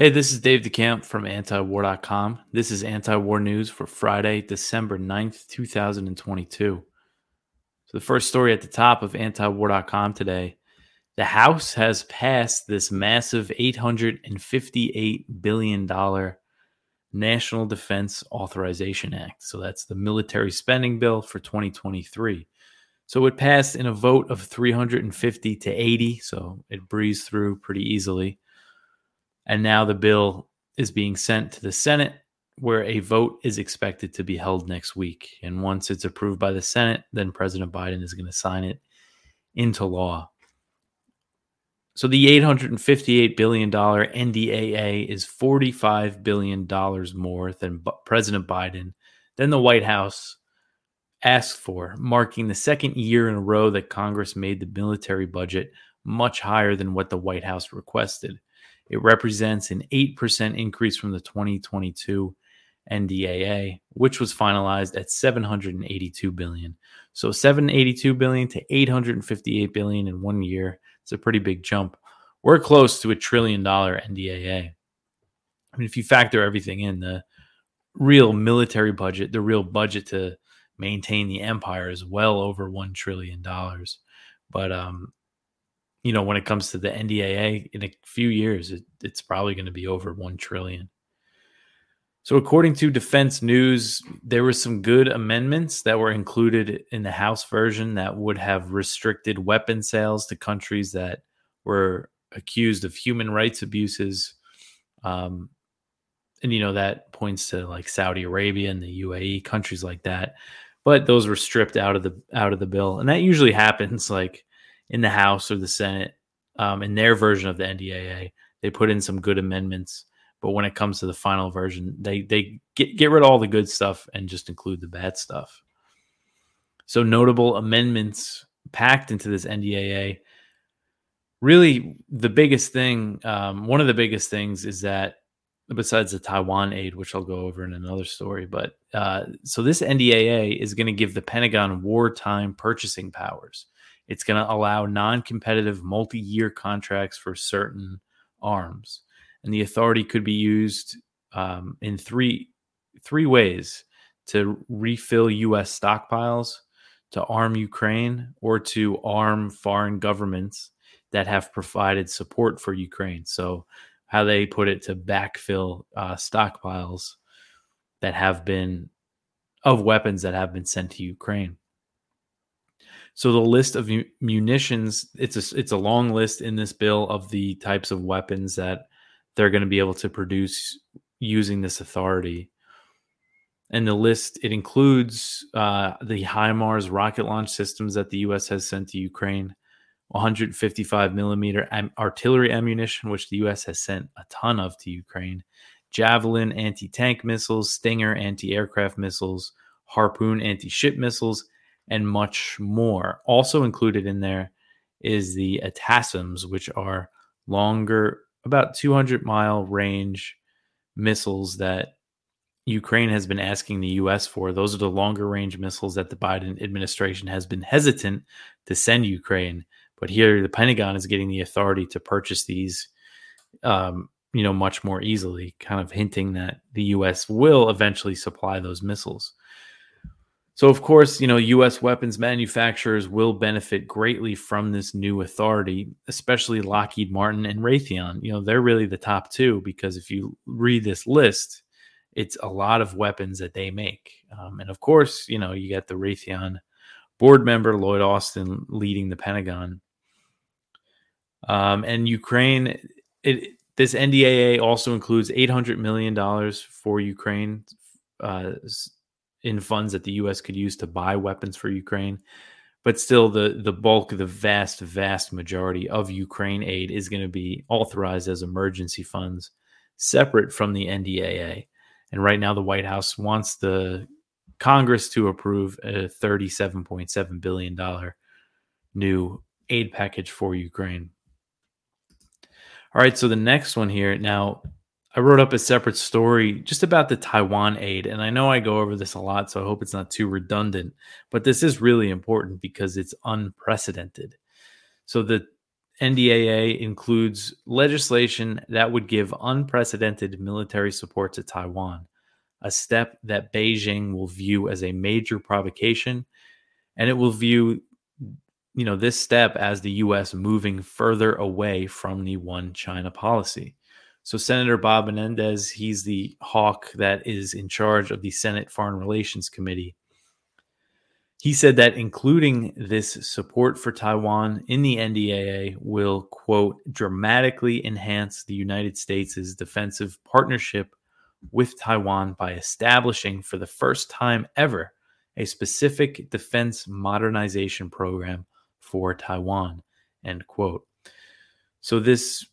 Hey, this is Dave DeCamp from antiwar.com. This is anti-war news for Friday, December 9th, 2022. So the first story at the top of antiwar.com today, the House has passed this massive $858 billion National Defense Authorization Act. So that's the military spending bill for 2023. So it passed in a vote of 350 to 80, so it breezed through pretty easily. And now the bill is being sent to the Senate, where a vote is expected to be held next week. And once it's approved by the Senate, then President Biden is going to sign it into law. So the $858 billion NDAA is $45 billion more than B- President Biden, than the White House asked for, marking the second year in a row that Congress made the military budget much higher than what the White House requested. It represents an 8% increase from the 2022 NDAA, which was finalized at 782 billion. So 782 billion to 858 billion in one year. It's a pretty big jump. We're close to a trillion dollar NDAA. I mean, if you factor everything in, the real military budget, the real budget to maintain the empire is well over one trillion dollars. But um, you know, when it comes to the NDAA in a few years, it, it's probably going to be over 1 trillion. So, according to Defense News, there were some good amendments that were included in the House version that would have restricted weapon sales to countries that were accused of human rights abuses. Um, and, you know, that points to like Saudi Arabia and the UAE, countries like that. But those were stripped out of the out of the bill. And that usually happens like in the House or the Senate um, in their version of the NDAA. They put in some good amendments, but when it comes to the final version, they they get get rid of all the good stuff and just include the bad stuff. So notable amendments packed into this NDAA. Really, the biggest thing, um, one of the biggest things, is that besides the Taiwan aid, which I'll go over in another story. But uh, so this NDAA is going to give the Pentagon wartime purchasing powers. It's going to allow non competitive multi year contracts for certain arms. And the authority could be used um, in three, three ways to refill U.S. stockpiles, to arm Ukraine, or to arm foreign governments that have provided support for Ukraine. So, how they put it to backfill uh, stockpiles that have been of weapons that have been sent to Ukraine. So the list of munitions, it's a it's a long list in this bill of the types of weapons that they're going to be able to produce using this authority. And the list it includes uh, the HIMARS rocket launch systems that the U.S. has sent to Ukraine, 155 millimeter am- artillery ammunition, which the U.S. has sent a ton of to Ukraine, Javelin anti tank missiles, Stinger anti aircraft missiles, Harpoon anti ship missiles, and much more. Also included in there is the ATACMS, which are longer, about 200 mile range missiles that Ukraine has been asking the US for. Those are the longer range missiles that the Biden administration has been hesitant to send Ukraine. But here, the Pentagon is getting the authority to purchase these, um, you know, much more easily, kind of hinting that the U.S. will eventually supply those missiles. So, of course, you know, U.S. weapons manufacturers will benefit greatly from this new authority, especially Lockheed Martin and Raytheon. You know, they're really the top two because if you read this list, it's a lot of weapons that they make. Um, and of course, you know, you get the Raytheon board member, Lloyd Austin, leading the Pentagon. Um, and Ukraine, it, this NDAA also includes $800 million for Ukraine. Uh, in funds that the U.S. could use to buy weapons for Ukraine. But still, the the bulk, the vast, vast majority of Ukraine aid is going to be authorized as emergency funds, separate from the NDAA. And right now, the White House wants the Congress to approve a thirty-seven point seven billion dollar new aid package for Ukraine. All right, so the next one here now I wrote up a separate story just about the Taiwan aid. And I know I go over this a lot, so I hope it's not too redundant, but this is really important because it's unprecedented. So the NDAA includes legislation that would give unprecedented military support to Taiwan, a step that Beijing will view as a major provocation, and it will view you know this step as the US moving further away from the one China policy. So Senator Bob Menendez, he's the hawk that is in charge of the Senate Foreign Relations Committee. He said that including this support for Taiwan in the NDAA will, quote, dramatically enhance the United States' defensive partnership with Taiwan by establishing for the first time ever a specific defense modernization program for Taiwan, end quote. So this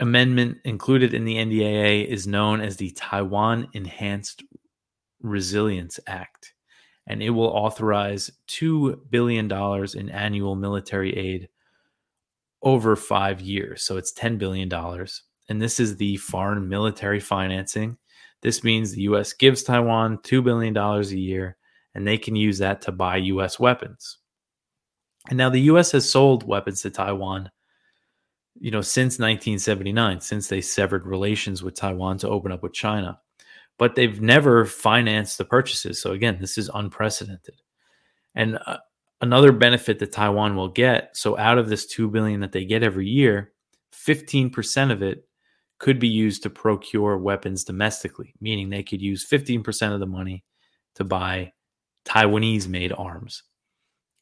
amendment included in the NDAA is known as the Taiwan Enhanced Resilience Act, and it will authorize $2 billion in annual military aid over five years. So it's $10 billion. And this is the foreign military financing. This means the U.S. gives Taiwan $2 billion a year, and they can use that to buy U.S. weapons. And now the U.S. has sold weapons to Taiwan you know, since 1979, since they severed relations with Taiwan to open up with China. But they've never financed the purchases. So again, this is unprecedented. And uh, another benefit that Taiwan will get, so out of this 2 billion that they get every year, 15% of it could be used to procure weapons domestically, meaning they could use 15% of the money to buy Taiwanese made arms.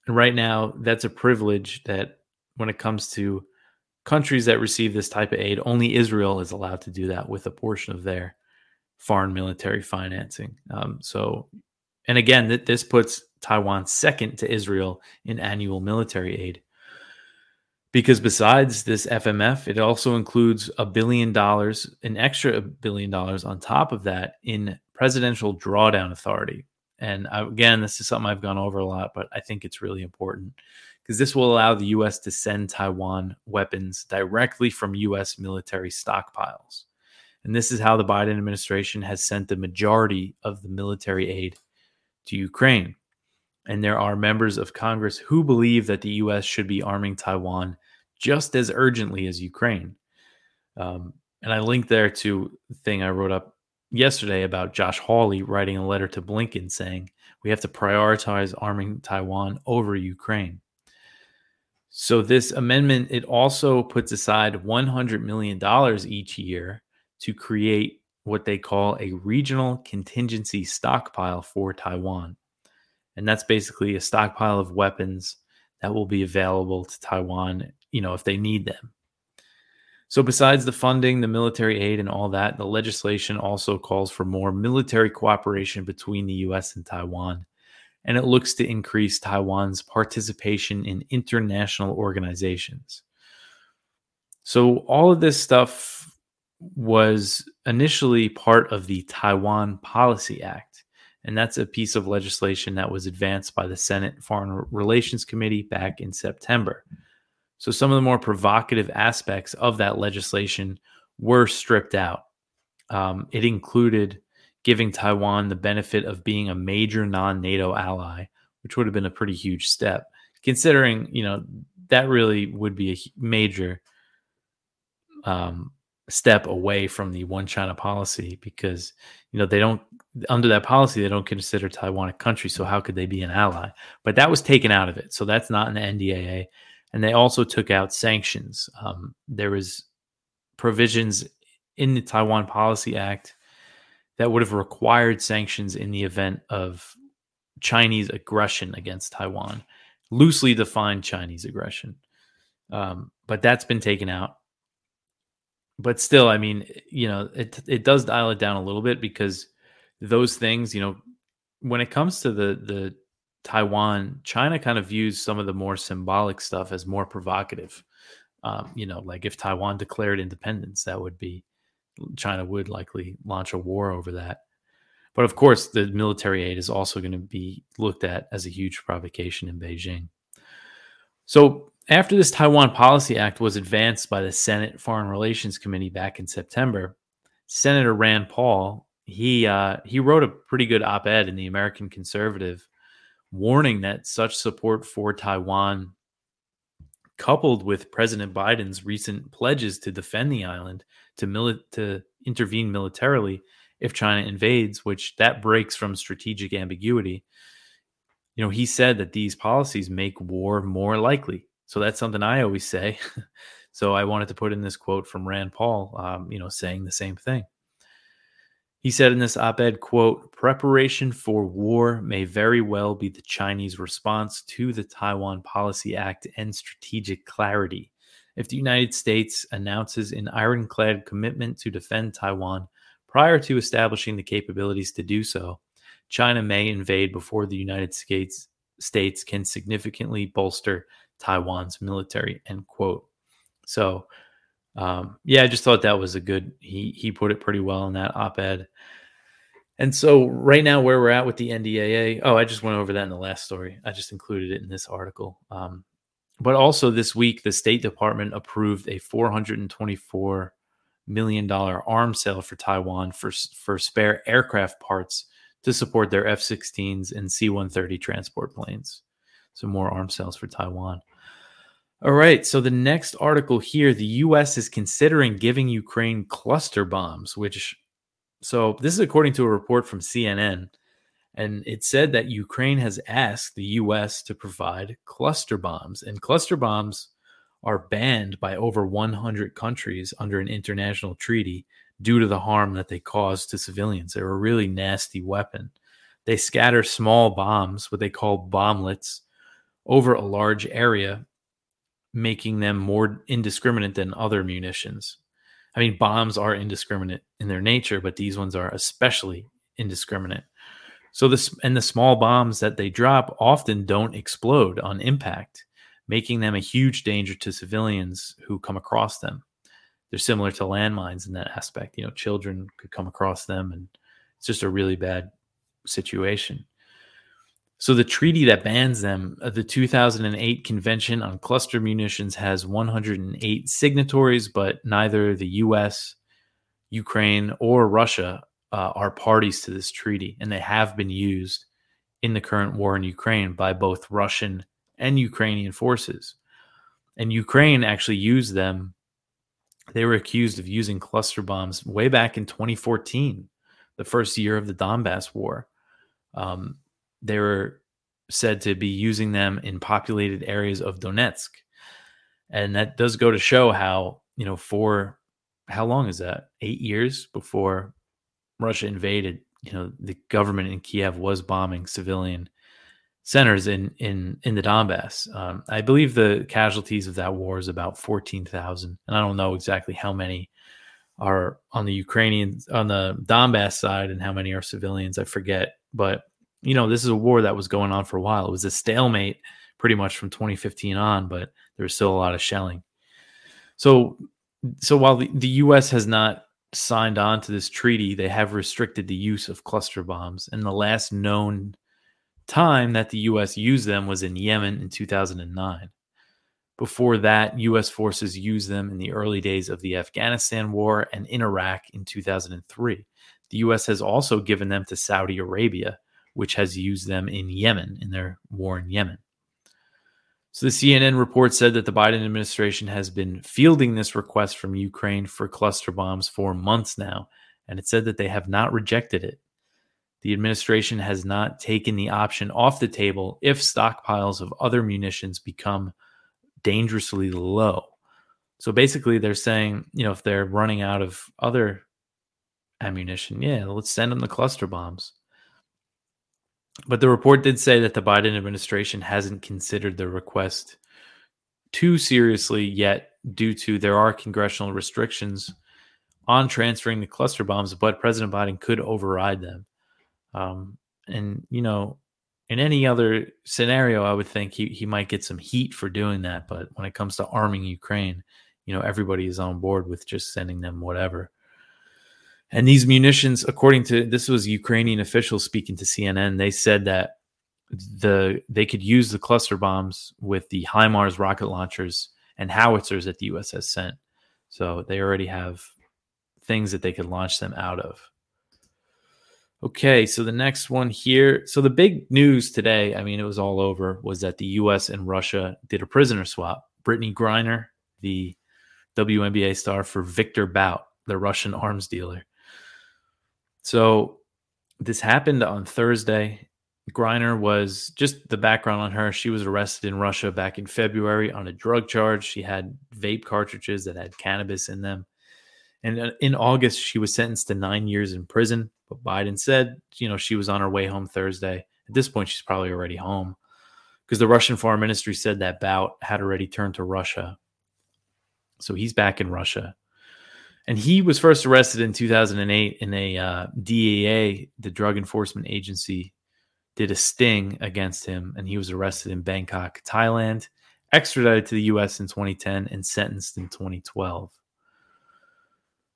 And right now, that's a privilege that when it comes to countries that receive this type of aid, only Israel is allowed to do that with a portion of their foreign military financing. Um, so, and again, th- this puts Taiwan second to Israel in annual military aid. Because besides this FMF, it also includes a billion dollars, an extra billion dollars on top of that in presidential drawdown authority. And again, this is something I've gone over a lot, but I think it's really important because this will allow the U.S. to send Taiwan weapons directly from U.S. military stockpiles. And this is how the Biden administration has sent the majority of the military aid to Ukraine. And there are members of Congress who believe that the U.S. should be arming Taiwan just as urgently as Ukraine. Um, and I linked there to the thing I wrote up yesterday about Josh Hawley writing a letter to Blinken saying we have to prioritize arming Taiwan over Ukraine. So this amendment it also puts aside 100 million dollars each year to create what they call a regional contingency stockpile for Taiwan. And that's basically a stockpile of weapons that will be available to Taiwan, you know, if they need them. So besides the funding, the military aid and all that, the legislation also calls for more military cooperation between the US and Taiwan and it looks to increase Taiwan's participation in international organizations. So, all of this stuff was initially part of the Taiwan Policy Act, and that's a piece of legislation that was advanced by the Senate Foreign Relations Committee back in September. So, some of the more provocative aspects of that legislation were stripped out. Um, it included giving Taiwan the benefit of being a major non-NATO ally, which would have been a pretty huge step, considering you know that really would be a major um, step away from the one China policy because you know they don't under that policy they don't consider Taiwan a country, so how could they be an ally? But that was taken out of it, so that's not in the NDAA, and they also took out sanctions. Um, there was provisions in the Taiwan Policy Act that would have required sanctions in the event of Chinese aggression against Taiwan, loosely defined Chinese aggression. Um, but that's been taken out. But still, I mean, you know, it it does dial it down a little bit because those things, you know, when it comes to the the Taiwan, China kind of views some of the more symbolic stuff as more provocative. Um, you know, like if Taiwan declared independence, that would be China would likely launch a war over that. But of course, the military aid is also going to be looked at as a huge provocation in Beijing. So, after this Taiwan Policy Act was advanced by the Senate Foreign Relations Committee back in September, Senator Rand Paul he uh, he wrote a pretty good op-ed in the American Conservative, warning that such support for Taiwan coupled with President Biden's recent pledges to defend the island, to, mili- to intervene militarily if China invades, which that breaks from strategic ambiguity. You know, he said that these policies make war more likely. So that's something I always say. so I wanted to put in this quote from Rand Paul, um, you know, saying the same thing. He said in this op-ed, quote, preparation for war may very well be the Chinese response to the Taiwan Policy Act and strategic clarity. If the United States announces an ironclad commitment to defend Taiwan prior to establishing the capabilities to do so, China may invade before the United States states can significantly bolster Taiwan's military, end quote. So um, yeah, I just thought that was a good. He he put it pretty well in that op-ed. And so right now, where we're at with the NDAA. Oh, I just went over that in the last story. I just included it in this article. Um, but also this week, the State Department approved a 424 million dollar arms sale for Taiwan for for spare aircraft parts to support their F-16s and C-130 transport planes. So more arms sales for Taiwan. All right. So the next article here the U.S. is considering giving Ukraine cluster bombs, which, so this is according to a report from CNN. And it said that Ukraine has asked the U.S. to provide cluster bombs. And cluster bombs are banned by over 100 countries under an international treaty due to the harm that they cause to civilians. They're a really nasty weapon. They scatter small bombs, what they call bomblets, over a large area making them more indiscriminate than other munitions. I mean, bombs are indiscriminate in their nature, but these ones are especially indiscriminate. So this and the small bombs that they drop often don't explode on impact, making them a huge danger to civilians who come across them. They're similar to landmines in that aspect. You know, children could come across them and it's just a really bad situation. So the treaty that bans them, uh, the 2008 Convention on Cluster Munitions, has 108 signatories, but neither the U.S., Ukraine, or Russia uh, are parties to this treaty, and they have been used in the current war in Ukraine by both Russian and Ukrainian forces. And Ukraine actually used them. They were accused of using cluster bombs way back in 2014, the first year of the Donbass war. Um, they were said to be using them in populated areas of Donetsk. And that does go to show how, you know, for how long is that? Eight years before Russia invaded, you know, the government in Kiev was bombing civilian centers in in in the Donbass. Um, I believe the casualties of that war is about fourteen thousand, and I don't know exactly how many are on the Ukrainian on the Donbass side and how many are civilians. I forget, but you know, this is a war that was going on for a while. It was a stalemate pretty much from 2015 on, but there was still a lot of shelling. So, so while the, the U.S. has not signed on to this treaty, they have restricted the use of cluster bombs. And the last known time that the U.S. used them was in Yemen in 2009. Before that, U.S. forces used them in the early days of the Afghanistan war and in Iraq in 2003. The U.S. has also given them to Saudi Arabia which has used them in Yemen in their war in Yemen. So the CNN report said that the Biden administration has been fielding this request from Ukraine for cluster bombs for months now, and it said that they have not rejected it. The administration has not taken the option off the table if stockpiles of other munitions become dangerously low. So basically, they're saying, you know, if they're running out of other ammunition, yeah, let's send them the cluster bombs. But the report did say that the Biden administration hasn't considered the request too seriously yet, due to there are congressional restrictions on transferring the cluster bombs, but President Biden could override them. Um, and, you know, in any other scenario, I would think he, he might get some heat for doing that. But when it comes to arming Ukraine, you know, everybody is on board with just sending them whatever. And these munitions, according to this was Ukrainian officials speaking to CNN, they said that the they could use the cluster bombs with the HIMARS rocket launchers and howitzers that the US has sent. So they already have things that they could launch them out of. Okay, so the next one here. So the big news today, I mean, it was all over, was that the US and Russia did a prisoner swap. Brittney Griner, the WNBA star, for Victor Bout, the Russian arms dealer. So this happened on Thursday. Griner was just the background on her. She was arrested in Russia back in February on a drug charge. She had vape cartridges that had cannabis in them. And uh, in August, she was sentenced to nine years in prison. But Biden said, you know, she was on her way home Thursday. At this point, she's probably already home because the Russian foreign ministry said that Bout had already turned to Russia. So he's back in Russia. And he was first arrested in 2008 in a uh, DEA, the Drug Enforcement Agency, did a sting against him, and he was arrested in Bangkok, Thailand, extradited to the U.S. in 2010, and sentenced in 2012.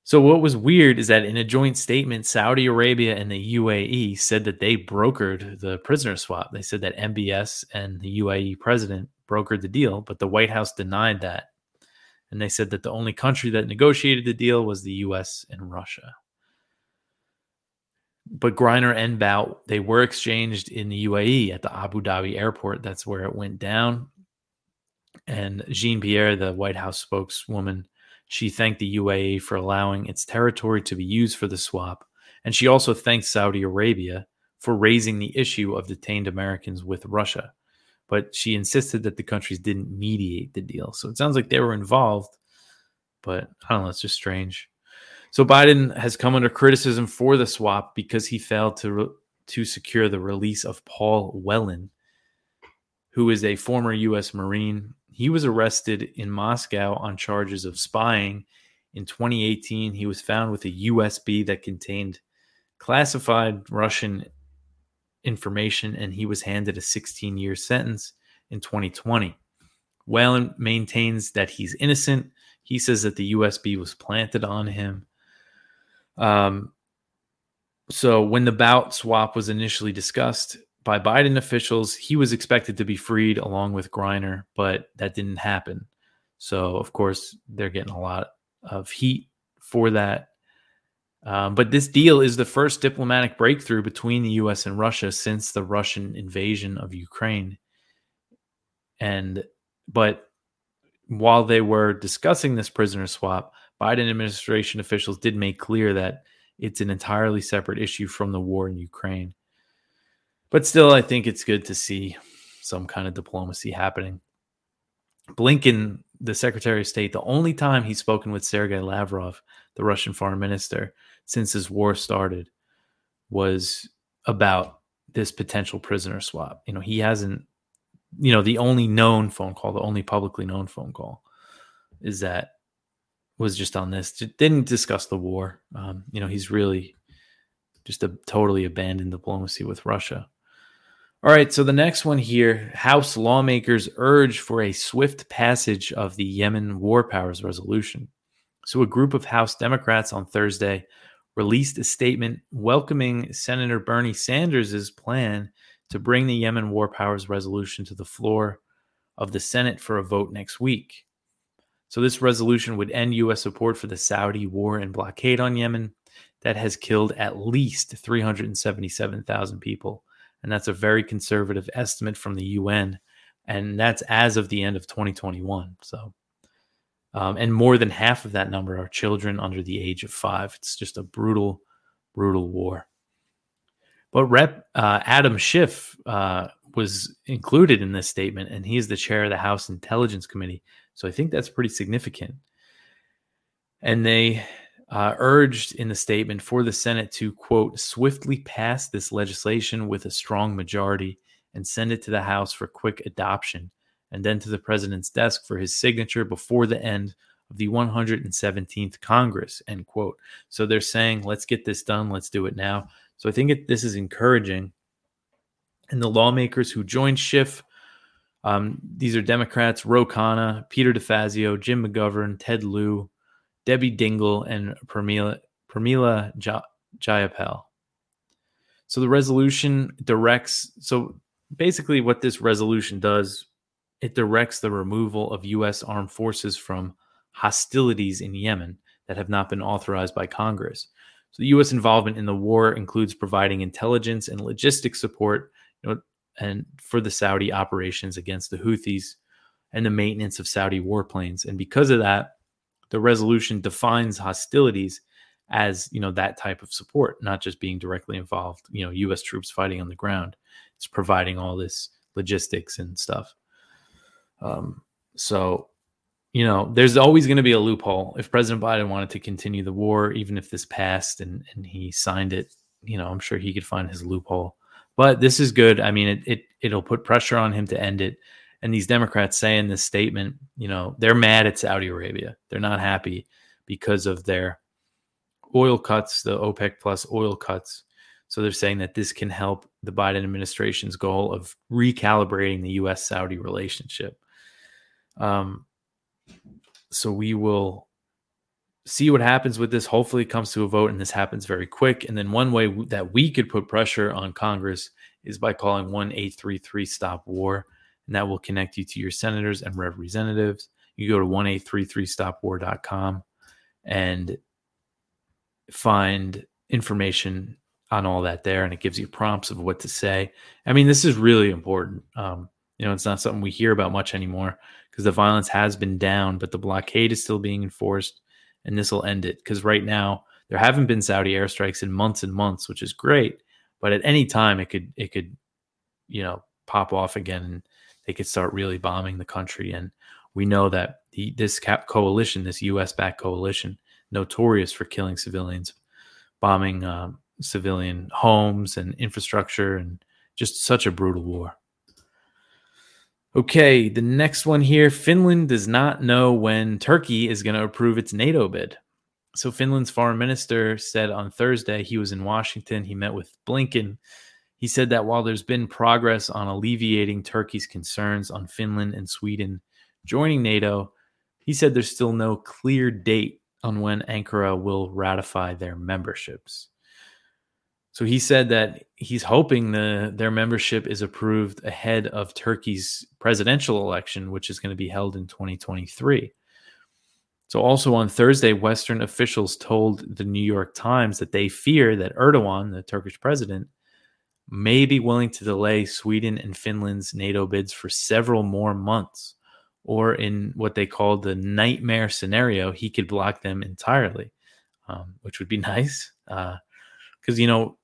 So what was weird is that in a joint statement, Saudi Arabia and the UAE said that they brokered the prisoner swap. They said that MBS and the UAE president brokered the deal, but the White House denied that. And they said that the only country that negotiated the deal was the US and Russia. But Griner and Bout, they were exchanged in the UAE at the Abu Dhabi airport. That's where it went down. And Jean Pierre, the White House spokeswoman, she thanked the UAE for allowing its territory to be used for the swap. And she also thanked Saudi Arabia for raising the issue of detained Americans with Russia but she insisted that the countries didn't mediate the deal. So it sounds like they were involved, but I don't know. It's just strange. So Biden has come under criticism for the swap because he failed to re- to secure the release of Paul Whelan, who is a former U.S. Marine. He was arrested in Moscow on charges of spying. In 2018, he was found with a USB that contained classified Russian information and he was handed a 16 year sentence in 2020. Whelan maintains that he's innocent. He says that the USB was planted on him. Um, so when the bout swap was initially discussed by Biden officials, he was expected to be freed along with Griner, but that didn't happen. So of course they're getting a lot of heat for that. Um, but this deal is the first diplomatic breakthrough between the U.S. and Russia since the Russian invasion of Ukraine. And but while they were discussing this prisoner swap, Biden administration officials did make clear that it's an entirely separate issue from the war in Ukraine. But still, I think it's good to see some kind of diplomacy happening. Blinken, the Secretary of State, the only time he's spoken with Sergei Lavrov, the Russian foreign minister, since this war started was about this potential prisoner swap. You know, he hasn't, you know, the only known phone call, the only publicly known phone call is that was just on this. Didn't discuss the war. Um, you know, he's really just a totally abandoned diplomacy with Russia. All right, so the next one here House lawmakers urge for a swift passage of the Yemen War Powers Resolution. So, a group of House Democrats on Thursday released a statement welcoming Senator Bernie Sanders' plan to bring the Yemen War Powers resolution to the floor of the Senate for a vote next week. So, this resolution would end U.S. support for the Saudi war and blockade on Yemen that has killed at least 377,000 people. And that's a very conservative estimate from the UN. And that's as of the end of 2021. So, um, and more than half of that number are children under the age of five. It's just a brutal, brutal war. But Rep uh, Adam Schiff uh, was included in this statement, and he is the chair of the House Intelligence Committee. So I think that's pretty significant. And they uh, urged in the statement for the Senate to, quote, swiftly pass this legislation with a strong majority and send it to the House for quick adoption and then to the president's desk for his signature before the end of the 117th Congress, end quote. So they're saying, let's get this done, let's do it now. So I think it, this is encouraging. And the lawmakers who joined Schiff, um, these are Democrats Ro Khanna, Peter DeFazio, Jim McGovern, Ted Lieu, Debbie Dingell, and Pramila, Pramila Jayapal. So the resolution directs, so basically what this resolution does it directs the removal of U.S. armed forces from hostilities in Yemen that have not been authorized by Congress. So the U.S. involvement in the war includes providing intelligence and logistic support, you know, and for the Saudi operations against the Houthis, and the maintenance of Saudi warplanes. And because of that, the resolution defines hostilities as you know that type of support, not just being directly involved. You know, U.S. troops fighting on the ground. It's providing all this logistics and stuff. Um, so, you know, there's always going to be a loophole. If President Biden wanted to continue the war, even if this passed and and he signed it, you know, I'm sure he could find his loophole. But this is good. I mean, it, it it'll put pressure on him to end it. And these Democrats say in this statement, you know, they're mad at Saudi Arabia. They're not happy because of their oil cuts, the OPEC plus oil cuts. So they're saying that this can help the Biden administration's goal of recalibrating the U.S. Saudi relationship. Um, so we will see what happens with this. Hopefully, it comes to a vote and this happens very quick. And then one way w- that we could put pressure on Congress is by calling one eight three three stop war, and that will connect you to your senators and representatives. You go to one eight three three stop war.com and find information on all that there, and it gives you prompts of what to say. I mean, this is really important. Um, you know, it's not something we hear about much anymore because the violence has been down, but the blockade is still being enforced and this will end it. Because right now there haven't been Saudi airstrikes in months and months, which is great. But at any time it could it could, you know, pop off again and they could start really bombing the country. And we know that the, this cap coalition, this U.S. backed coalition, notorious for killing civilians, bombing um, civilian homes and infrastructure, and just such a brutal war. Okay, the next one here Finland does not know when Turkey is going to approve its NATO bid. So, Finland's foreign minister said on Thursday he was in Washington. He met with Blinken. He said that while there's been progress on alleviating Turkey's concerns on Finland and Sweden joining NATO, he said there's still no clear date on when Ankara will ratify their memberships. So he said that he's hoping the their membership is approved ahead of Turkey's presidential election, which is going to be held in 2023. So also on Thursday, Western officials told the New York Times that they fear that Erdogan, the Turkish president, may be willing to delay Sweden and Finland's NATO bids for several more months, or in what they call the nightmare scenario, he could block them entirely, um, which would be nice. Because uh, you know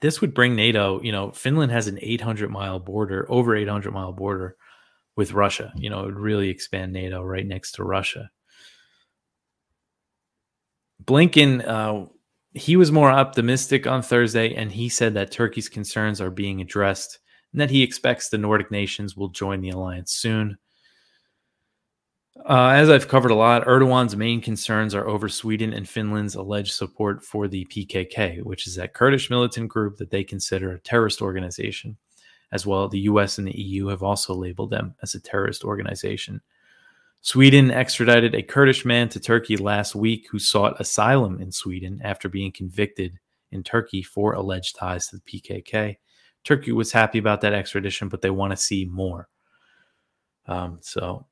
this would bring NATO, you know, Finland has an 800 mile border, over 800 mile border with Russia. You know, it would really expand NATO right next to Russia. Blinken, uh, he was more optimistic on Thursday, and he said that Turkey's concerns are being addressed and that he expects the Nordic nations will join the alliance soon. Uh, as I've covered a lot, Erdogan's main concerns are over Sweden and Finland's alleged support for the PKK, which is that Kurdish militant group that they consider a terrorist organization. As well, the US and the EU have also labeled them as a terrorist organization. Sweden extradited a Kurdish man to Turkey last week who sought asylum in Sweden after being convicted in Turkey for alleged ties to the PKK. Turkey was happy about that extradition, but they want to see more. Um, so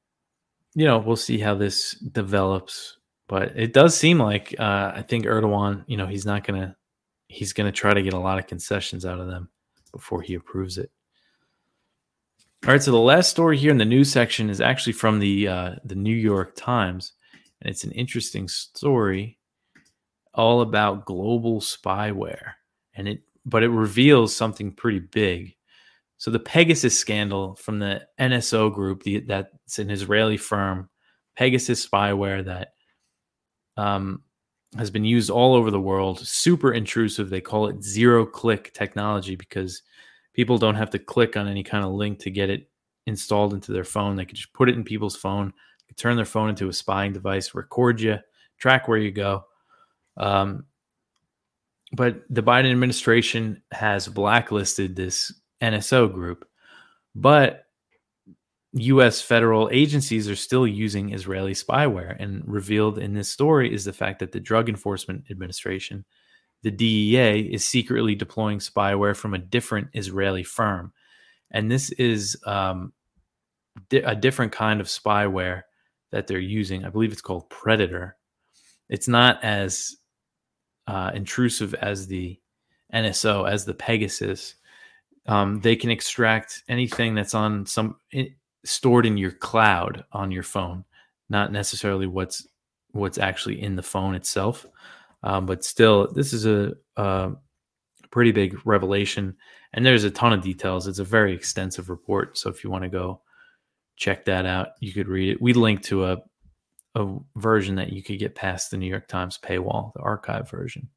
you know, we'll see how this develops. But it does seem like uh, I think Erdogan, you know, he's not gonna he's gonna try to get a lot of concessions out of them before he approves it. All right, so the last story here in the news section is actually from the uh, the New York Times, and it's an interesting story all about global spyware, and it but it reveals something pretty big. So the Pegasus scandal from the NSO group, the, that's an Israeli firm, Pegasus spyware that um, has been used all over the world. Super intrusive. They call it zero click technology because people don't have to click on any kind of link to get it installed into their phone. They could just put it in people's phone, turn their phone into a spying device, record you, track where you go. Um, but the Biden administration has blacklisted this NSO group. But US federal agencies are still using Israeli spyware. And revealed in this story is the fact that the Drug Enforcement Administration, the DEA, is secretly deploying spyware from a different Israeli firm. And this is um, di- a different kind of spyware that they're using. I believe it's called Predator. It's not as uh, intrusive as the NSO, as the Pegasus um, they can extract anything that's on some stored in your cloud on your phone, not necessarily what's what's actually in the phone itself. Um, but still, this is a, a pretty big revelation, and there's a ton of details. It's a very extensive report, so if you want to go check that out, you could read it. We link to a a version that you could get past the New York Times paywall, the archive version.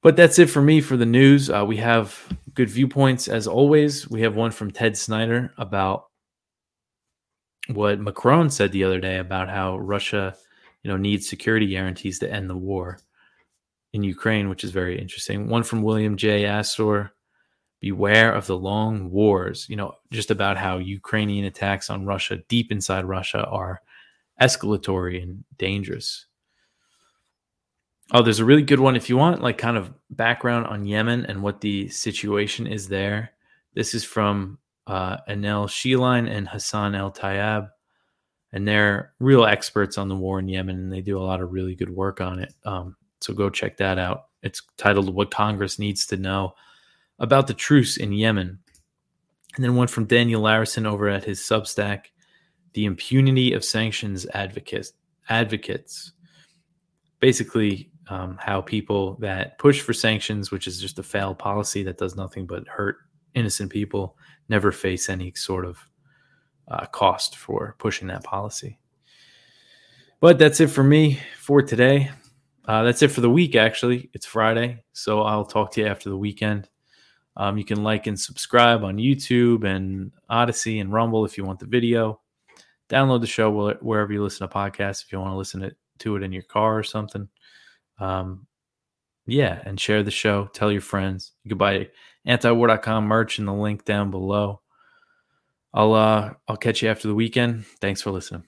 But that's it for me for the news. Uh, we have good viewpoints as always. We have one from Ted Snyder about what Macron said the other day about how Russia, you know, needs security guarantees to end the war in Ukraine, which is very interesting. One from William J. Astore, beware of the long wars, you know, just about how Ukrainian attacks on Russia deep inside Russia are escalatory and dangerous. Oh, there's a really good one. If you want like kind of background on Yemen and what the situation is there, this is from uh, Anel and Hassan El Tayyab. And they're real experts on the war in Yemen, and they do a lot of really good work on it. Um, so go check that out. It's titled What Congress Needs to Know About the Truce in Yemen. And then one from Daniel Larison over at his Substack, The Impunity of Sanctions. Advocates. Basically, um, how people that push for sanctions, which is just a failed policy that does nothing but hurt innocent people, never face any sort of uh, cost for pushing that policy. But that's it for me for today. Uh, that's it for the week, actually. It's Friday, so I'll talk to you after the weekend. Um, you can like and subscribe on YouTube and Odysee and Rumble if you want the video. Download the show wherever you listen to podcasts if you want to listen to it in your car or something. Um, yeah, and share the show. Tell your friends. You can buy antiwar.com merch in the link down below. I'll uh I'll catch you after the weekend. Thanks for listening.